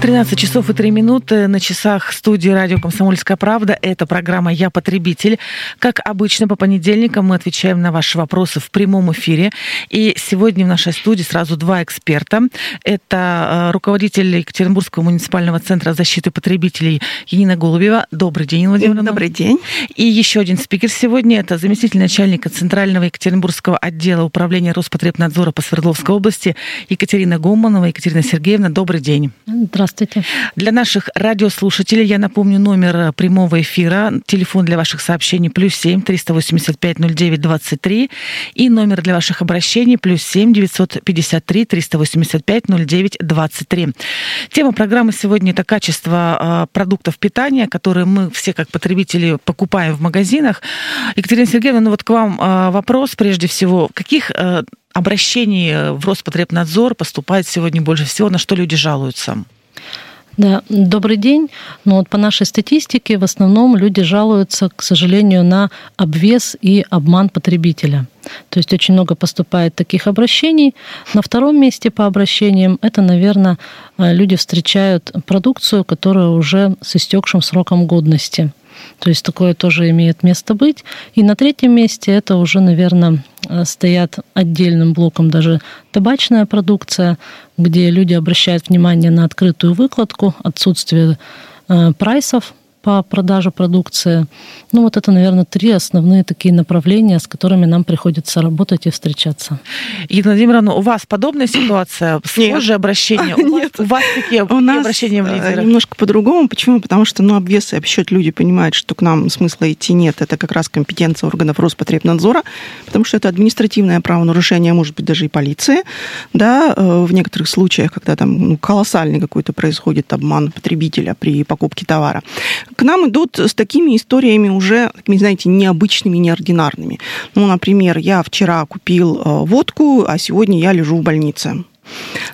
13 часов и 3 минуты на часах студии радио «Комсомольская правда». Это программа «Я потребитель». Как обычно, по понедельникам мы отвечаем на ваши вопросы в прямом эфире. И сегодня в нашей студии сразу два эксперта. Это э, руководитель Екатеринбургского муниципального центра защиты потребителей Енина Голубева. Добрый день, Владимир. Добрый день. И еще один спикер сегодня. Это заместитель начальника Центрального Екатеринбургского отдела управления Роспотребнадзора по Свердловской области Екатерина Гоманова. Екатерина Сергеевна, добрый день. Здравствуйте. Здравствуйте. Для наших радиослушателей я напомню номер прямого эфира, телефон для ваших сообщений плюс семь триста восемьдесят пять ноль девять двадцать три и номер для ваших обращений плюс семь девятьсот пятьдесят три триста восемьдесят пять ноль девять двадцать три. Тема программы сегодня это качество а, продуктов питания, которые мы все как потребители покупаем в магазинах. Екатерина Сергеевна, ну вот к вам а, вопрос прежде всего. Каких а, обращений в Роспотребнадзор поступает сегодня больше всего, на что люди жалуются? Да, добрый день. Ну вот по нашей статистике в основном люди жалуются, к сожалению, на обвес и обман потребителя. То есть очень много поступает таких обращений. На втором месте по обращениям это, наверное, люди встречают продукцию, которая уже с истекшим сроком годности. То есть такое тоже имеет место быть. И на третьем месте это уже, наверное, стоят отдельным блоком даже табачная продукция, где люди обращают внимание на открытую выкладку, отсутствие э, прайсов по продаже продукции. Ну вот это, наверное, три основные такие направления, с которыми нам приходится работать и встречаться. Ирина Владимировна, у вас подобная ситуация? Схожее обращение? У Нет. Вас, у вас какие У нас обращения в э, лидерах? немножко по-другому. Почему? Потому что, ну, обвес и обсчет люди понимают, что к нам смысла идти нет. Это как раз компетенция органов Роспотребнадзора, потому что это административное правонарушение, может быть, даже и полиции, да, э, в некоторых случаях, когда там ну, колоссальный какой-то происходит обман потребителя при покупке товара. К нам идут с такими историями уже, такими, знаете, необычными, неординарными. Ну, например, я вчера купил э, водку, а сегодня я лежу в больнице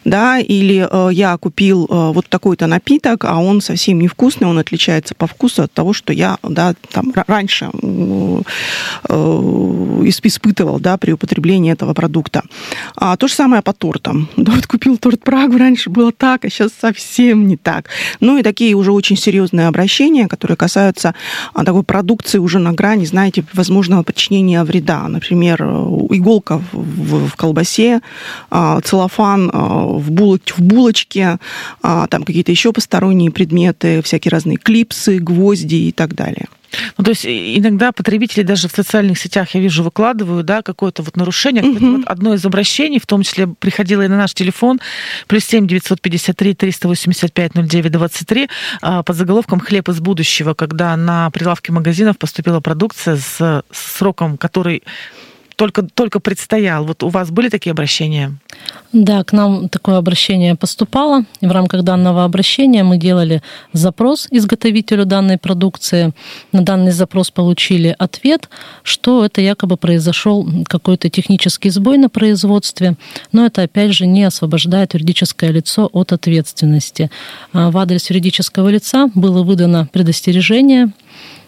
да, или э, я купил э, вот такой-то напиток, а он совсем невкусный, он отличается по вкусу от того, что я, да, там раньше э, испытывал, да, при употреблении этого продукта. А то же самое по тортам. Да, вот купил торт Прагу, раньше было так, а сейчас совсем не так. Ну и такие уже очень серьезные обращения, которые касаются а, такой продукции уже на грани, знаете, возможного причинения вреда. Например, иголка в, в колбасе, а, целлофан а, в, булоч, в булочке, а, там какие-то еще посторонние предметы, всякие разные клипсы, гвозди и так далее. Ну, то есть иногда потребители даже в социальных сетях, я вижу, выкладывают, да, какое-то вот нарушение. Мгм. Вот одно из обращений, в том числе приходило и на наш телефон, плюс семь девятьсот пятьдесят три триста восемьдесят пять ноль девять двадцать три под заголовком «Хлеб из будущего», когда на прилавке магазинов поступила продукция с сроком, который только, только предстоял. Вот у вас были такие обращения? Да, к нам такое обращение поступало. В рамках данного обращения мы делали запрос изготовителю данной продукции. На данный запрос получили ответ, что это якобы произошел какой-то технический сбой на производстве. Но это, опять же, не освобождает юридическое лицо от ответственности. А В адрес юридического лица было выдано предостережение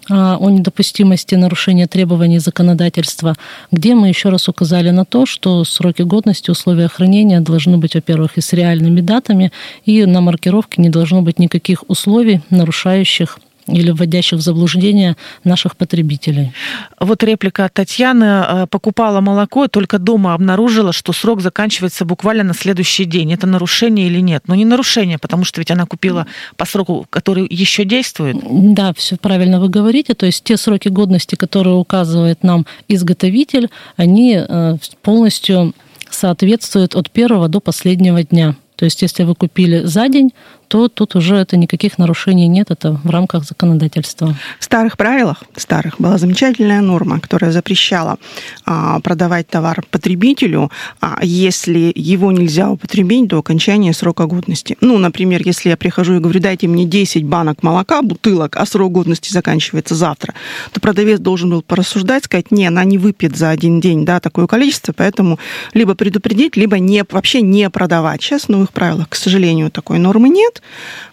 о недопустимости нарушения требований законодательства, где мы еще раз указали на то, что сроки годности, условия хранения должны быть, во-первых, и с реальными датами, и на маркировке не должно быть никаких условий, нарушающих или вводящих в заблуждение наших потребителей. Вот реплика от Татьяны. Э, Покупала молоко только дома обнаружила, что срок заканчивается буквально на следующий день. Это нарушение или нет? Ну, не нарушение, потому что ведь она купила по сроку, который еще действует. Да, все правильно вы говорите. То есть те сроки годности, которые указывает нам изготовитель, они э, полностью соответствуют от первого до последнего дня. То есть если вы купили за день, то тут уже это никаких нарушений нет, это в рамках законодательства. В старых правилах, старых, была замечательная норма, которая запрещала а, продавать товар потребителю, а, если его нельзя употребить до окончания срока годности. Ну, например, если я прихожу и говорю, дайте мне 10 банок молока, бутылок, а срок годности заканчивается завтра, то продавец должен был порассуждать, сказать, не, она не выпьет за один день да, такое количество, поэтому либо предупредить, либо не, вообще не продавать. Сейчас в новых правилах, к сожалению, такой нормы нет,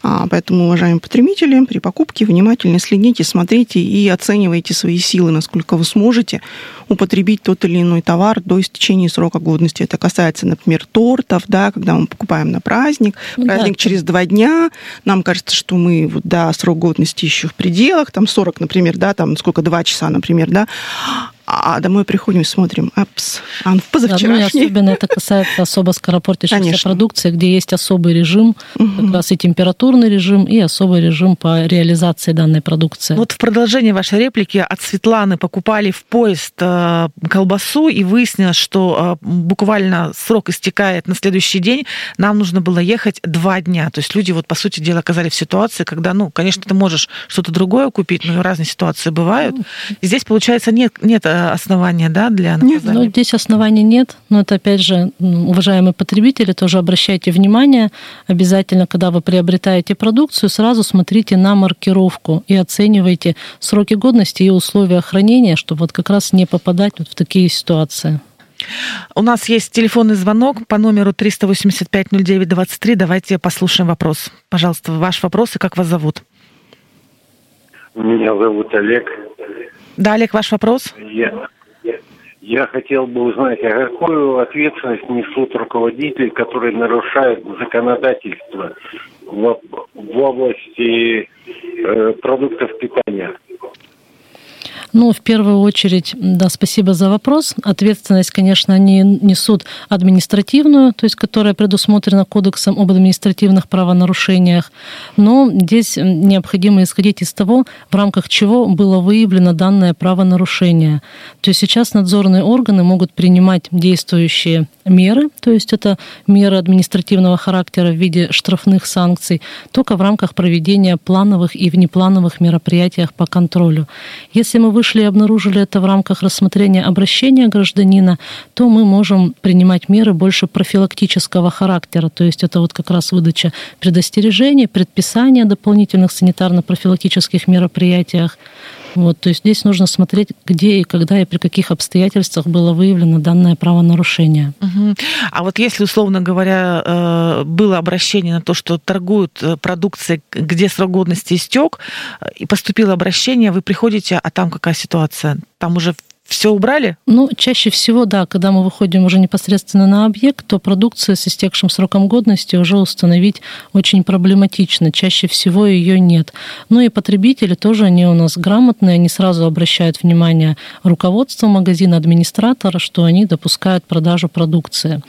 а, поэтому, уважаемые потребители, при покупке внимательно следите, смотрите и оценивайте свои силы, насколько вы сможете употребить тот или иной товар до истечения срока годности. Это касается, например, тортов, да, когда мы покупаем на праздник, праздник да. через два дня, нам кажется, что мы вот, да, срок годности еще в пределах, там 40, например, да, там сколько, два часа, например, да, а домой приходим и смотрим, апс, а в позавчерашний. Да, ну, особенно это касается особо скоропортящейся Конечно. продукции, где есть особый режим, угу. как раз и температурный режим, и особый режим по реализации данной продукции. Вот в продолжение вашей реплики от Светланы покупали в поезд э, колбасу, и выяснилось, что э, буквально срок истекает на следующий день, нам нужно было ехать два дня. То есть люди, вот по сути дела, оказались в ситуации, когда, ну, конечно, ты можешь что-то другое купить, но разные ситуации бывают. И здесь, получается, нет, нет основания да, для наказания? Нет, ну, здесь оснований нет. Но это, опять же, уважаемые потребители, тоже обращайте внимание обязательно, когда вы приобретаете продукцию, сразу смотрите на маркировку и оценивайте сроки годности и условия хранения, чтобы вот как раз не попадать вот в такие ситуации. У нас есть телефонный звонок по номеру 385-09-23. Давайте послушаем вопрос. Пожалуйста, ваш вопрос и как вас зовут? Меня зовут Олег. Да, Олег, ваш вопрос? Я, я хотел бы узнать, а какую ответственность несут руководители, которые нарушают законодательство в, в области э, продуктов питания? Ну, в первую очередь, да, спасибо за вопрос. Ответственность, конечно, они несут административную, то есть которая предусмотрена Кодексом об административных правонарушениях. Но здесь необходимо исходить из того, в рамках чего было выявлено данное правонарушение. То есть сейчас надзорные органы могут принимать действующие меры, то есть это меры административного характера в виде штрафных санкций, только в рамках проведения плановых и внеплановых мероприятий по контролю. Если мы вышли и обнаружили это в рамках рассмотрения обращения гражданина, то мы можем принимать меры больше профилактического характера, то есть это вот как раз выдача предостережений, предписания дополнительных санитарно-профилактических мероприятиях, вот, то есть здесь нужно смотреть, где и когда и при каких обстоятельствах было выявлено данное правонарушение. Угу. А вот если, условно говоря, э, было обращение на то, что торгуют э, продукцией, где срок годности истек, э, и поступило обращение, вы приходите, а там какая ситуация? Там уже все убрали? Ну, чаще всего, да, когда мы выходим уже непосредственно на объект, то продукция с истекшим сроком годности уже установить очень проблематично. Чаще всего ее нет. Ну и потребители тоже, они у нас грамотные, они сразу обращают внимание руководства магазина, администратора, что они допускают продажу продукции.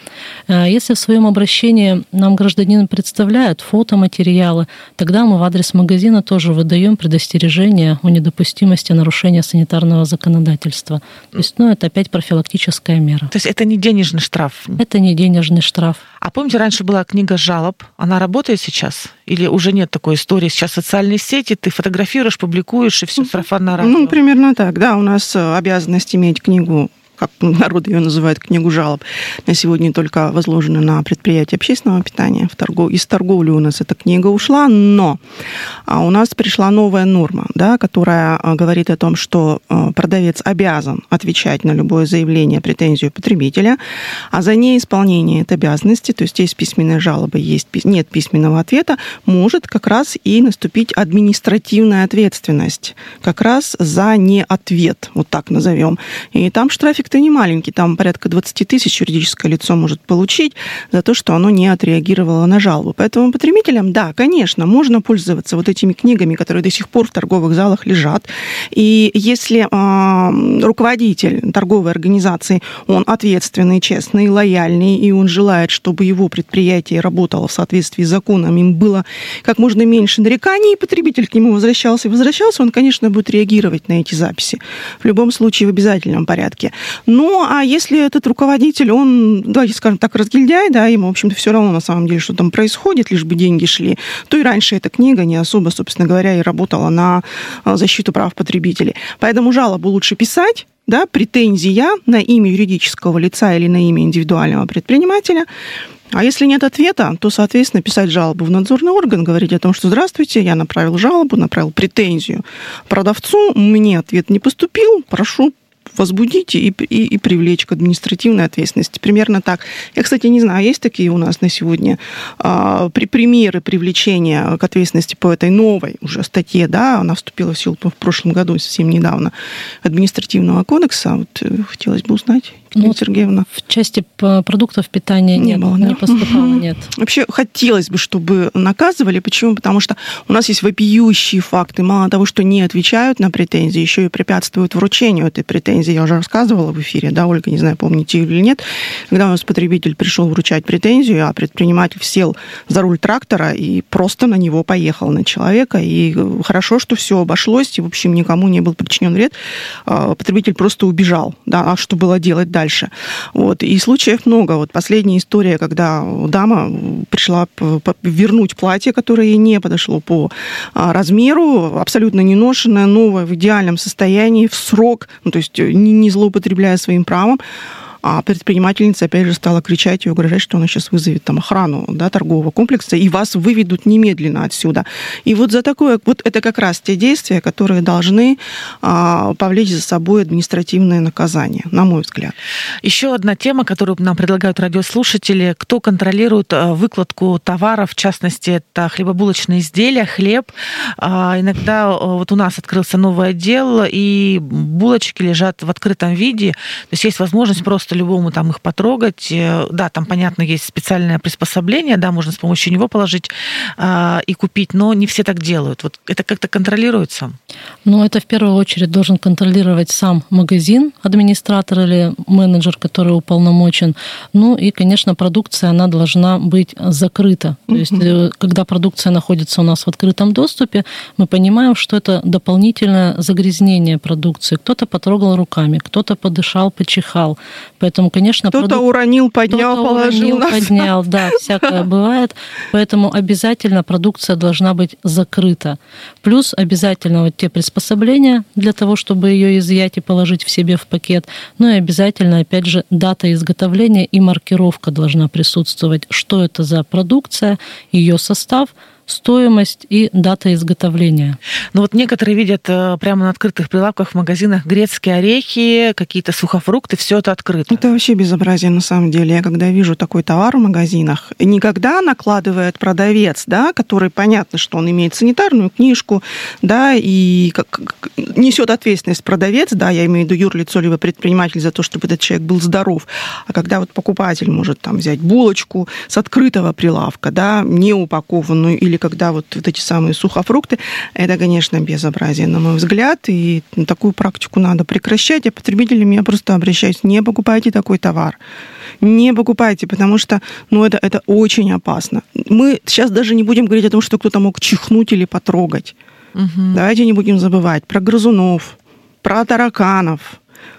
Э, если в своем обращении нам гражданин представляет фотоматериалы, тогда мы в адрес магазина тоже выдаем предостережение о недопустимости нарушения санитарного законодательства. То есть, ну, это опять профилактическая мера. То есть это не денежный штраф? Это не денежный штраф. А помните, раньше была книга жалоб. Она работает сейчас? Или уже нет такой истории? Сейчас социальные сети, ты фотографируешь, публикуешь, и все сарафанное радио. Ну, примерно так, да. У нас э, обязанность иметь книгу как народ ее называет, книгу жалоб, на сегодня только возложена на предприятие общественного питания. В торгов... Из торговли у нас эта книга ушла, но а, у нас пришла новая норма, да, которая а, говорит о том, что а, продавец обязан отвечать на любое заявление, претензию потребителя, а за неисполнение этой обязанности, то есть есть письменная жалоба, есть, нет письменного ответа, может как раз и наступить административная ответственность как раз за неответ, вот так назовем. И там штрафик Штрафик-то не маленький, там порядка 20 тысяч юридическое лицо может получить за то, что оно не отреагировало на жалобу. Поэтому потребителям, да, конечно, можно пользоваться вот этими книгами, которые до сих пор в торговых залах лежат. И если э, руководитель торговой организации, он ответственный, честный, лояльный, и он желает, чтобы его предприятие работало в соответствии с законом, им было как можно меньше нареканий, и потребитель к нему возвращался и возвращался, он, конечно, будет реагировать на эти записи. В любом случае, в обязательном порядке. Ну, а если этот руководитель, он, давайте скажем так, разгильдяй, да, ему, в общем-то, все равно на самом деле, что там происходит, лишь бы деньги шли, то и раньше эта книга не особо, собственно говоря, и работала на а, защиту прав потребителей. Поэтому жалобу лучше писать, да, претензия на имя юридического лица или на имя индивидуального предпринимателя, а если нет ответа, то, соответственно, писать жалобу в надзорный орган, говорить о том, что «Здравствуйте, я направил жалобу, направил претензию продавцу, мне ответ не поступил, прошу возбудить и, и, и привлечь к административной ответственности. Примерно так. Я, кстати, не знаю, есть такие у нас на сегодня а, при, примеры привлечения к ответственности по этой новой уже статье, да, она вступила в силу в прошлом году, совсем недавно, административного кодекса. Вот, э, хотелось бы узнать. Ну, Сергеевна. В части продуктов питания не нет, было, да? не поступало, нет. Вообще хотелось бы, чтобы наказывали. Почему? Потому что у нас есть вопиющие факты. Мало того, что не отвечают на претензии, еще и препятствуют вручению этой претензии. Я уже рассказывала в эфире, да, Ольга, не знаю, помните или нет, когда у нас потребитель пришел вручать претензию, а предприниматель сел за руль трактора и просто на него поехал, на человека. И хорошо, что все обошлось, и, в общем, никому не был причинен вред. А, потребитель просто убежал. Да, а что было делать дальше. Вот. И случаев много. Вот последняя история, когда дама пришла вернуть платье, которое ей не подошло по а, размеру, абсолютно не ношенное, новое, в идеальном состоянии, в срок, ну, то есть не злоупотребляя своим правом. А предпринимательница, опять же, стала кричать и угрожать, что она сейчас вызовет там охрану да, торгового комплекса, и вас выведут немедленно отсюда. И вот за такое, вот это как раз те действия, которые должны а, повлечь за собой административное наказание, на мой взгляд. Еще одна тема, которую нам предлагают радиослушатели, кто контролирует а, выкладку товаров, в частности, это хлебобулочные изделия, хлеб. А, иногда а, вот у нас открылся новый отдел, и булочки лежат в открытом виде, то есть есть возможность просто любому там их потрогать. Э, да, там, понятно, есть специальное приспособление, да, можно с помощью него положить э, и купить, но не все так делают. Вот это как-то контролируется? Ну, это в первую очередь должен контролировать сам магазин, администратор или менеджер, который уполномочен. Ну и, конечно, продукция, она должна быть закрыта. То есть, э, когда продукция находится у нас в открытом доступе, мы понимаем, что это дополнительное загрязнение продукции. Кто-то потрогал руками, кто-то подышал, почихал. Поэтому, конечно... Кто-то продукт... уронил, поднял, Кто-то положил. Уронил, поднял, да, всякое бывает. Поэтому обязательно продукция должна быть закрыта. Плюс обязательно вот те приспособления для того, чтобы ее изъять и положить в себе в пакет. Ну и обязательно, опять же, дата изготовления и маркировка должна присутствовать. Что это за продукция, ее состав – стоимость и дата изготовления. Ну вот некоторые видят э, прямо на открытых прилавках в магазинах грецкие орехи, какие-то сухофрукты, все это открыто. Это вообще безобразие на самом деле. Я когда вижу такой товар в магазинах, никогда накладывает продавец, да, который понятно, что он имеет санитарную книжку, да, и как, несет ответственность продавец, да, я имею в виду юрлицо либо предприниматель за то, чтобы этот человек был здоров. А когда вот покупатель может там взять булочку с открытого прилавка, да, не упакованную или или когда вот, вот эти самые сухофрукты, это, конечно, безобразие, на мой взгляд, и такую практику надо прекращать. А потребителям я просто обращаюсь, не покупайте такой товар. Не покупайте, потому что ну, это, это очень опасно. Мы сейчас даже не будем говорить о том, что кто-то мог чихнуть или потрогать. Угу. Давайте не будем забывать про грызунов, про тараканов,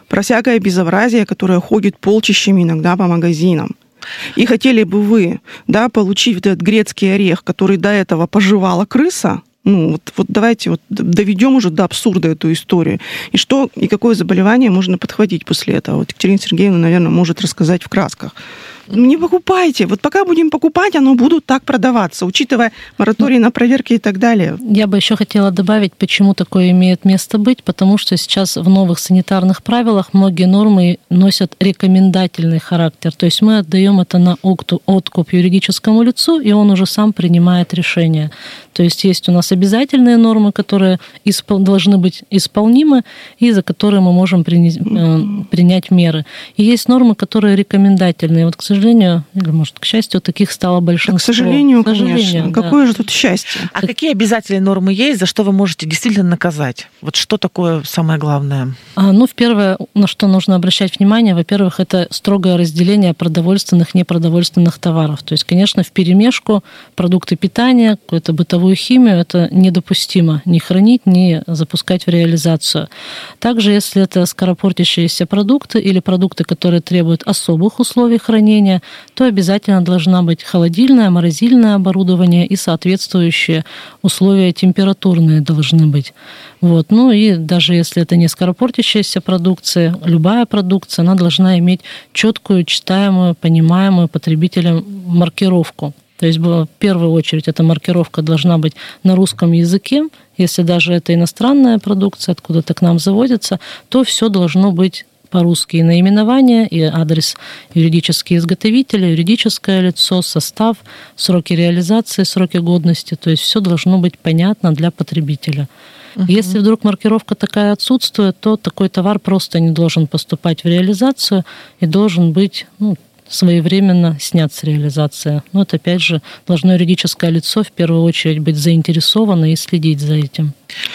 про всякое безобразие, которое ходит полчищами иногда по магазинам. И хотели бы вы, да, получить этот грецкий орех, который до этого пожевала крыса, ну, вот, вот давайте вот доведем уже до абсурда эту историю. И что, и какое заболевание можно подхватить после этого? Вот Екатерина Сергеевна, наверное, может рассказать в красках. Не покупайте. Вот пока будем покупать, оно будут так продаваться, учитывая мораторий на проверки и так далее. Я бы еще хотела добавить, почему такое имеет место быть, потому что сейчас в новых санитарных правилах многие нормы носят рекомендательный характер. То есть мы отдаем это на откуп юридическому лицу, и он уже сам принимает решение. То есть есть у нас обязательные нормы, которые испол- должны быть исполнимы, и за которые мы можем принять, э, принять меры. И есть нормы, которые рекомендательные. Вот, к сожалению, сожалению, или, может, к счастью, таких стало большинство. к сожалению, к сожалению конечно. Да. Какое же тут счастье? А какие обязательные нормы есть, за что вы можете действительно наказать? Вот что такое самое главное? А, ну, в первое, на что нужно обращать внимание, во-первых, это строгое разделение продовольственных и непродовольственных товаров. То есть, конечно, в перемешку продукты питания, какую-то бытовую химию, это недопустимо ни хранить, ни запускать в реализацию. Также, если это скоропортящиеся продукты или продукты, которые требуют особых условий хранения, то обязательно должна быть холодильное, морозильное оборудование и соответствующие условия температурные должны быть. Вот. Ну и даже если это не скоропортящаяся продукция, любая продукция, она должна иметь четкую, читаемую, понимаемую потребителям маркировку. То есть в первую очередь эта маркировка должна быть на русском языке. Если даже это иностранная продукция, откуда-то к нам заводится, то все должно быть по-русски и наименование, и адрес юридические изготовители, юридическое лицо, состав, сроки реализации, сроки годности. То есть все должно быть понятно для потребителя. Угу. Если вдруг маркировка такая отсутствует, то такой товар просто не должен поступать в реализацию и должен быть ну, своевременно снят с реализации. Но это, опять же, должно юридическое лицо в первую очередь быть заинтересовано и следить за этим.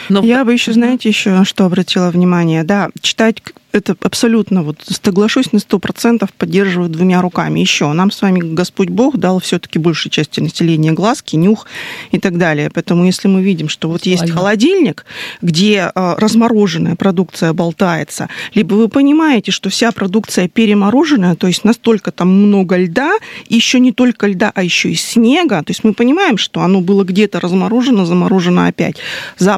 Но... Я бы еще, знаете, еще что обратила внимание, да, читать это абсолютно, вот соглашусь на сто процентов, поддерживаю двумя руками. Еще нам с вами Господь Бог дал все-таки большей части населения глазки, нюх и так далее. Поэтому если мы видим, что вот есть Правильно. холодильник, где э, размороженная продукция болтается, либо вы понимаете, что вся продукция перемороженная, то есть настолько там много льда, еще не только льда, а еще и снега, то есть мы понимаем, что оно было где-то разморожено, заморожено опять.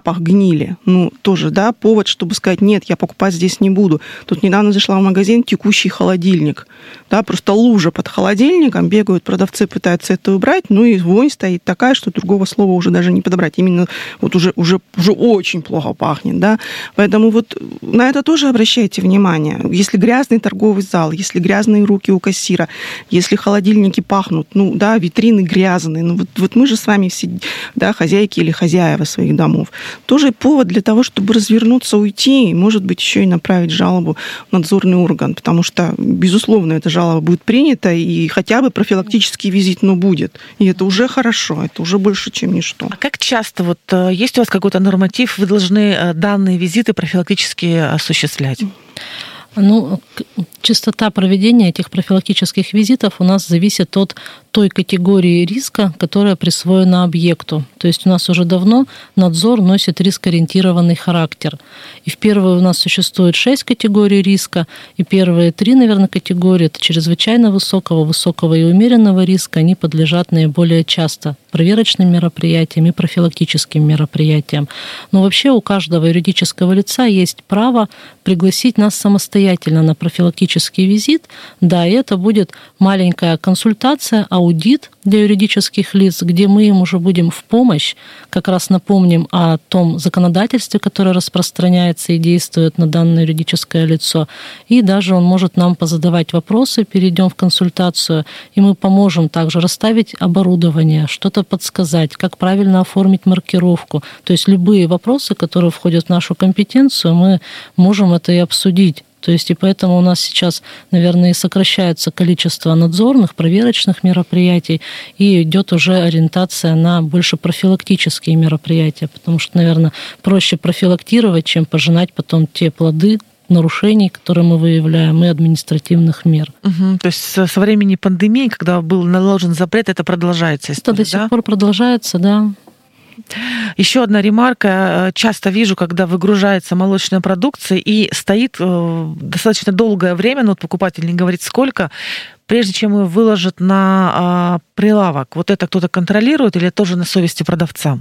Запах гнили, ну тоже, да, повод, чтобы сказать, нет, я покупать здесь не буду. Тут недавно зашла в магазин текущий холодильник. Да, просто лужа под холодильником, бегают продавцы, пытаются это убрать, ну и вонь стоит такая, что другого слова уже даже не подобрать. Именно вот уже, уже, уже очень плохо пахнет. Да? Поэтому вот на это тоже обращайте внимание. Если грязный торговый зал, если грязные руки у кассира, если холодильники пахнут, ну да, витрины грязные, ну вот, вот мы же с вами все, да, хозяйки или хозяева своих домов. Тоже повод для того, чтобы развернуться, уйти, и, может быть, еще и направить жалобу в надзорный орган, потому что, безусловно, эта жалоба будет принята, и хотя бы профилактический визит, но будет. И это уже хорошо, это уже больше, чем ничто. А как часто, вот э, есть у вас какой-то норматив, вы должны э, данные визиты профилактически осуществлять? Ну, частота проведения этих профилактических визитов у нас зависит от той категории риска, которая присвоена объекту. То есть у нас уже давно надзор носит рискоориентированный характер. И в первую у нас существует шесть категорий риска, и первые три, наверное, категории это чрезвычайно высокого, высокого и умеренного риска, они подлежат наиболее часто проверочным мероприятиям и профилактическим мероприятиям. Но вообще у каждого юридического лица есть право пригласить нас самостоятельно на профилактический визит. Да, это будет маленькая консультация, аудит для юридических лиц, где мы им уже будем в помощь, как раз напомним о том законодательстве, которое распространяется и действует на данное юридическое лицо. И даже он может нам позадавать вопросы, перейдем в консультацию, и мы поможем также расставить оборудование, что-то подсказать, как правильно оформить маркировку. То есть любые вопросы, которые входят в нашу компетенцию, мы можем это и обсудить то есть и поэтому у нас сейчас, наверное, и сокращается количество надзорных, проверочных мероприятий, и идет уже ориентация на больше профилактические мероприятия, потому что, наверное, проще профилактировать, чем пожинать потом те плоды, нарушений, которые мы выявляем, и административных мер. Угу. То есть со времени пандемии, когда был наложен запрет, это продолжается? Это до сих да? пор продолжается, да. Еще одна ремарка. Часто вижу, когда выгружается молочная продукция и стоит э, достаточно долгое время, но вот покупатель не говорит сколько, прежде чем ее выложат на а, прилавок. Вот это кто-то контролирует или тоже на совести продавца?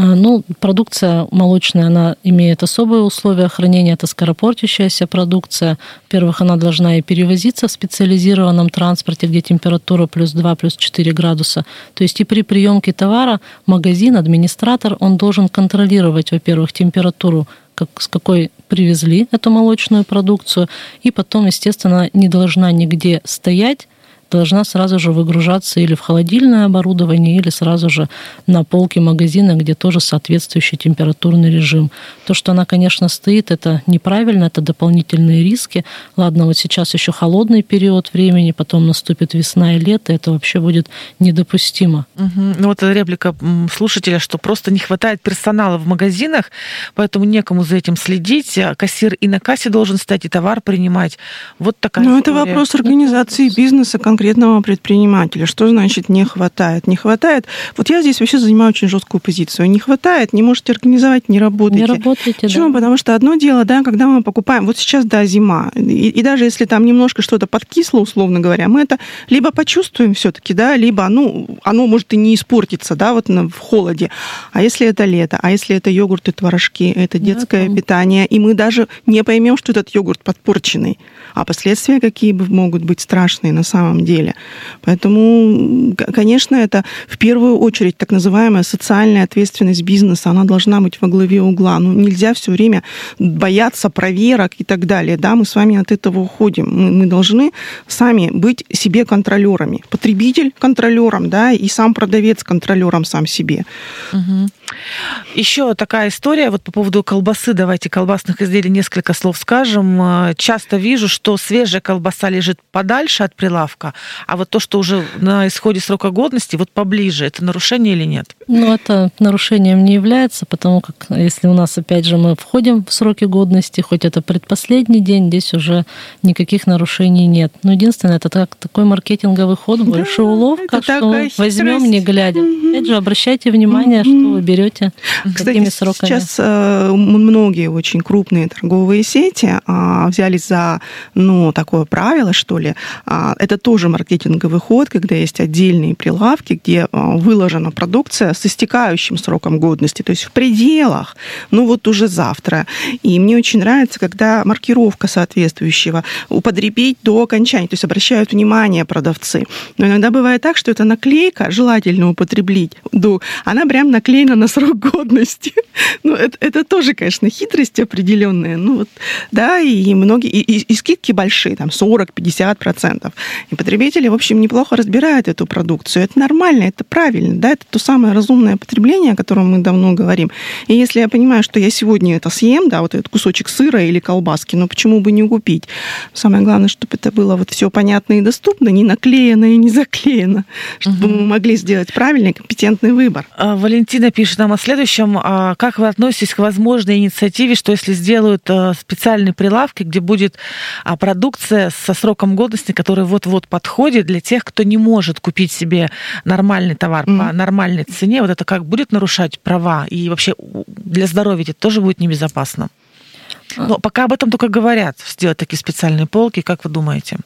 А, ну, продукция молочная, она имеет особые условия хранения, это скоропортящаяся продукция. Во-первых, она должна и перевозиться в специализированном транспорте, где температура плюс 2, плюс 4 градуса. То есть и при приемке товара магазин, администратор, он должен контролировать, во-первых, температуру как, с какой привезли эту молочную продукцию, и потом, естественно, не должна нигде стоять должна сразу же выгружаться или в холодильное оборудование, или сразу же на полке магазина, где тоже соответствующий температурный режим. То, что она, конечно, стоит, это неправильно, это дополнительные риски. Ладно, вот сейчас еще холодный период времени, потом наступит весна и лето, это вообще будет недопустимо. Угу. Ну вот реплика слушателя, что просто не хватает персонала в магазинах, поэтому некому за этим следить. А кассир и на кассе должен стать, и товар принимать. Вот такая Ну, это вопрос организации бизнеса конкретного предпринимателя. Что значит не хватает? Не хватает. Вот я здесь вообще занимаю очень жесткую позицию. Не хватает, не можете организовать, не работаете. Не работаете, Почему? да. Потому что одно дело, да, когда мы покупаем, вот сейчас, да, зима, и, и даже если там немножко что-то подкисло, условно говоря, мы это либо почувствуем все-таки, да, либо, ну, оно может и не испортиться, да, вот в холоде. А если это лето, а если это йогурт и творожки, это детское да, питание, и мы даже не поймем, что этот йогурт подпорченный, а последствия какие бы могут быть страшные на самом деле. Поэтому, конечно, это в первую очередь так называемая социальная ответственность бизнеса, она должна быть во главе угла. Ну, нельзя все время бояться проверок и так далее. Да, мы с вами от этого уходим. Мы, мы должны сами быть себе контролерами. Потребитель контролером, да, и сам продавец контролером сам себе. Угу. Еще такая история вот по поводу колбасы. Давайте колбасных изделий несколько слов скажем. Часто вижу, что свежая колбаса лежит подальше от прилавка, а вот то, что уже на исходе срока годности, вот поближе, это нарушение или нет? Ну, это нарушением не является, потому как если у нас, опять же, мы входим в сроки годности, хоть это предпоследний день, здесь уже никаких нарушений нет. Но единственное, это так, такой маркетинговый ход, да, больше уловка, что возьмем не глядя. Опять же, обращайте внимание, что вы берете, Кстати, какими сроками. Сейчас э, многие очень крупные торговые сети а, взялись за, ну, такое правило, что ли. А, это тоже маркетинговый ход, когда есть отдельные прилавки, где а, выложена продукция с истекающим сроком годности, то есть в пределах, ну вот уже завтра. И мне очень нравится, когда маркировка соответствующего употребить до окончания, то есть обращают внимание продавцы. Но иногда бывает так, что эта наклейка, желательно употреблить, до, она прям наклеена на срок годности. Ну, это, это тоже, конечно, хитрость определенная. Ну, вот, да, и многие, и, и, и скидки большие, там 40-50%. И потребители, в общем, неплохо разбирают эту продукцию. Это нормально, это правильно, да, это то самое разумное потребление, о котором мы давно говорим. И если я понимаю, что я сегодня это съем, да, вот этот кусочек сыра или колбаски, но почему бы не купить? Самое главное, чтобы это было вот все понятно и доступно, не наклеено и не заклеено, чтобы угу. мы могли сделать правильный, компетентный выбор. А, Валентина пишет нам о следующем. А, как вы относитесь к возможной инициативе, что если сделают а, специальные прилавки, где будет продукция со сроком годности, которая вот-вот подходит для тех, кто не может купить себе нормальный товар mm. по нормальной цене, вот это как будет нарушать права и вообще для здоровья это тоже будет небезопасно. Но пока об этом только говорят, сделать такие специальные полки, как вы думаете?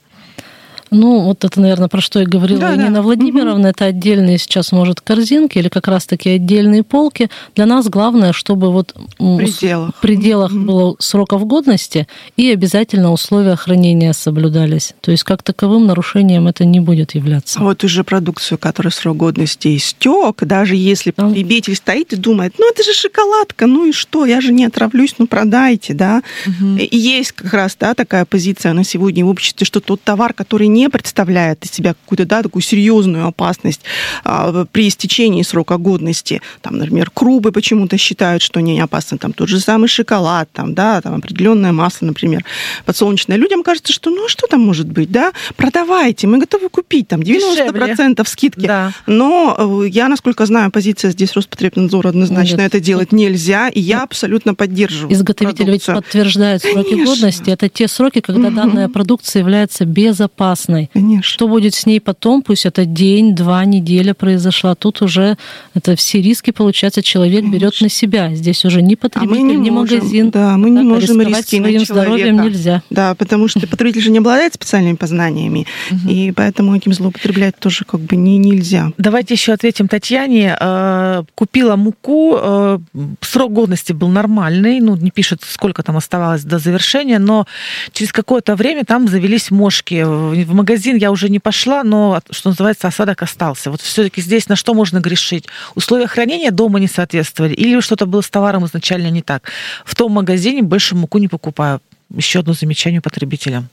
Ну, вот это, наверное, про что я говорила да, Нина да. Владимировна. Угу. Это отдельные сейчас, может, корзинки или как раз-таки отдельные полки. Для нас главное, чтобы вот в пределах, в пределах угу. было сроков годности и обязательно условия хранения соблюдались. То есть как таковым нарушением это не будет являться. А вот уже продукцию, которая срок годности истек, даже если потребитель стоит и думает, ну это же шоколадка, ну и что, я же не отравлюсь, ну продайте, да. Угу. И есть как раз да, такая позиция на сегодня в обществе, что тот товар, который не не представляет из себя какую-то да, такую серьезную опасность а, при истечении срока годности. Там, например, крупы почему-то считают, что они опасны. Там тот же самый шоколад, там, да, там определенное масло, например, подсолнечное. Людям кажется, что ну а что там может быть, да? Продавайте, мы готовы купить там 90% Дешевле. скидки. Да. Но э, я, насколько знаю, позиция здесь Роспотребнадзора однозначно Нет. это делать нельзя, и я абсолютно поддерживаю. Изготовитель продукцию. ведь подтверждает сроки Конечно. годности. Это те сроки, когда угу. данная продукция является безопасной прекрасной. Конечно. Что будет с ней потом, пусть это день, два, неделя произошла, тут уже это все риски, получается, человек Конечно. берет на себя. Здесь уже ни потребитель, а не ни можем, магазин. Да, мы не можем риски своим здоровьем нельзя. Да, потому что потребитель же не обладает специальными познаниями, и поэтому этим злоупотреблять тоже как бы не, нельзя. Давайте еще ответим Татьяне. Э, купила муку, срок годности был нормальный, ну, не пишет, сколько там оставалось до завершения, но через какое-то время там завелись мошки в магазин я уже не пошла, но, что называется, осадок остался. Вот все-таки здесь на что можно грешить? Условия хранения дома не соответствовали или что-то было с товаром изначально не так? В том магазине больше муку не покупаю. Еще одно замечание потребителям.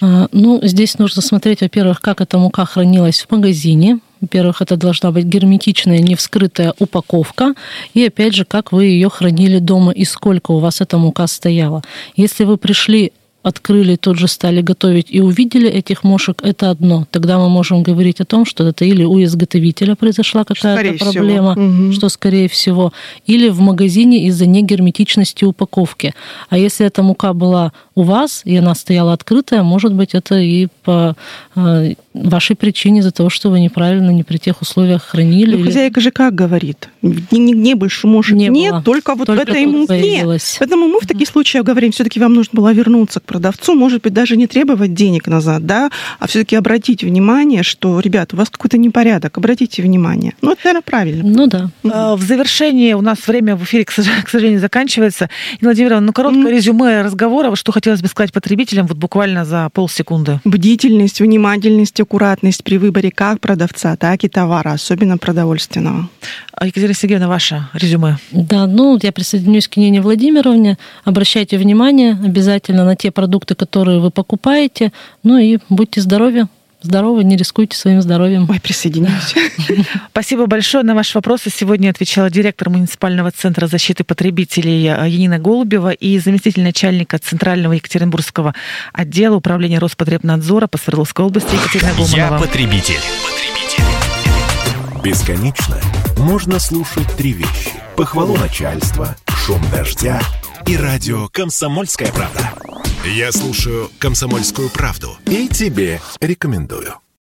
А, ну, здесь нужно смотреть, во-первых, как эта мука хранилась в магазине. Во-первых, это должна быть герметичная, не вскрытая упаковка. И опять же, как вы ее хранили дома и сколько у вас эта мука стояла. Если вы пришли открыли, тут же стали готовить и увидели этих мошек, это одно. Тогда мы можем говорить о том, что это или у изготовителя произошла какая-то проблема, всего. что скорее всего, или в магазине из-за негерметичности упаковки. А если эта мука была у вас, и она стояла открытая, может быть, это и по э, вашей причине из-за того, что вы неправильно, не при тех условиях хранили. Ну, или... хозяйка же как говорит? Нигде больше мошек не нет, было. только вот только в этой муке. Поэтому мы в таких случаях говорим, все-таки вам нужно было вернуться к продавцу, может быть, даже не требовать денег назад, да, а все-таки обратить внимание, что, ребят, у вас какой-то непорядок, обратите внимание. Ну, это, наверное, правильно. Ну да. В завершении у нас время в эфире, к сожалению, заканчивается. И, Владимир, ну, короткое mm. резюме разговора, что хотелось бы сказать потребителям вот буквально за полсекунды? Бдительность, внимательность, аккуратность при выборе как продавца, так и товара, особенно продовольственного. А Екатерина Сергеевна, ваше резюме? Да, ну, я присоединюсь к Нине Владимировне. Обращайте внимание обязательно на те продукты, которые вы покупаете. Ну и будьте здоровы здоровы, не рискуйте своим здоровьем. Ой, присоединяюсь. Спасибо большое. На ваши вопросы сегодня отвечала директор муниципального центра защиты потребителей Янина Голубева и заместитель начальника Центрального Екатеринбургского отдела управления Роспотребнадзора по Свердловской области Екатерина Гуманова. Я потребитель. Бесконечно можно слушать три вещи. Похвалу начальства, шум дождя и радио «Комсомольская правда». Я слушаю «Комсомольскую правду» и тебе рекомендую.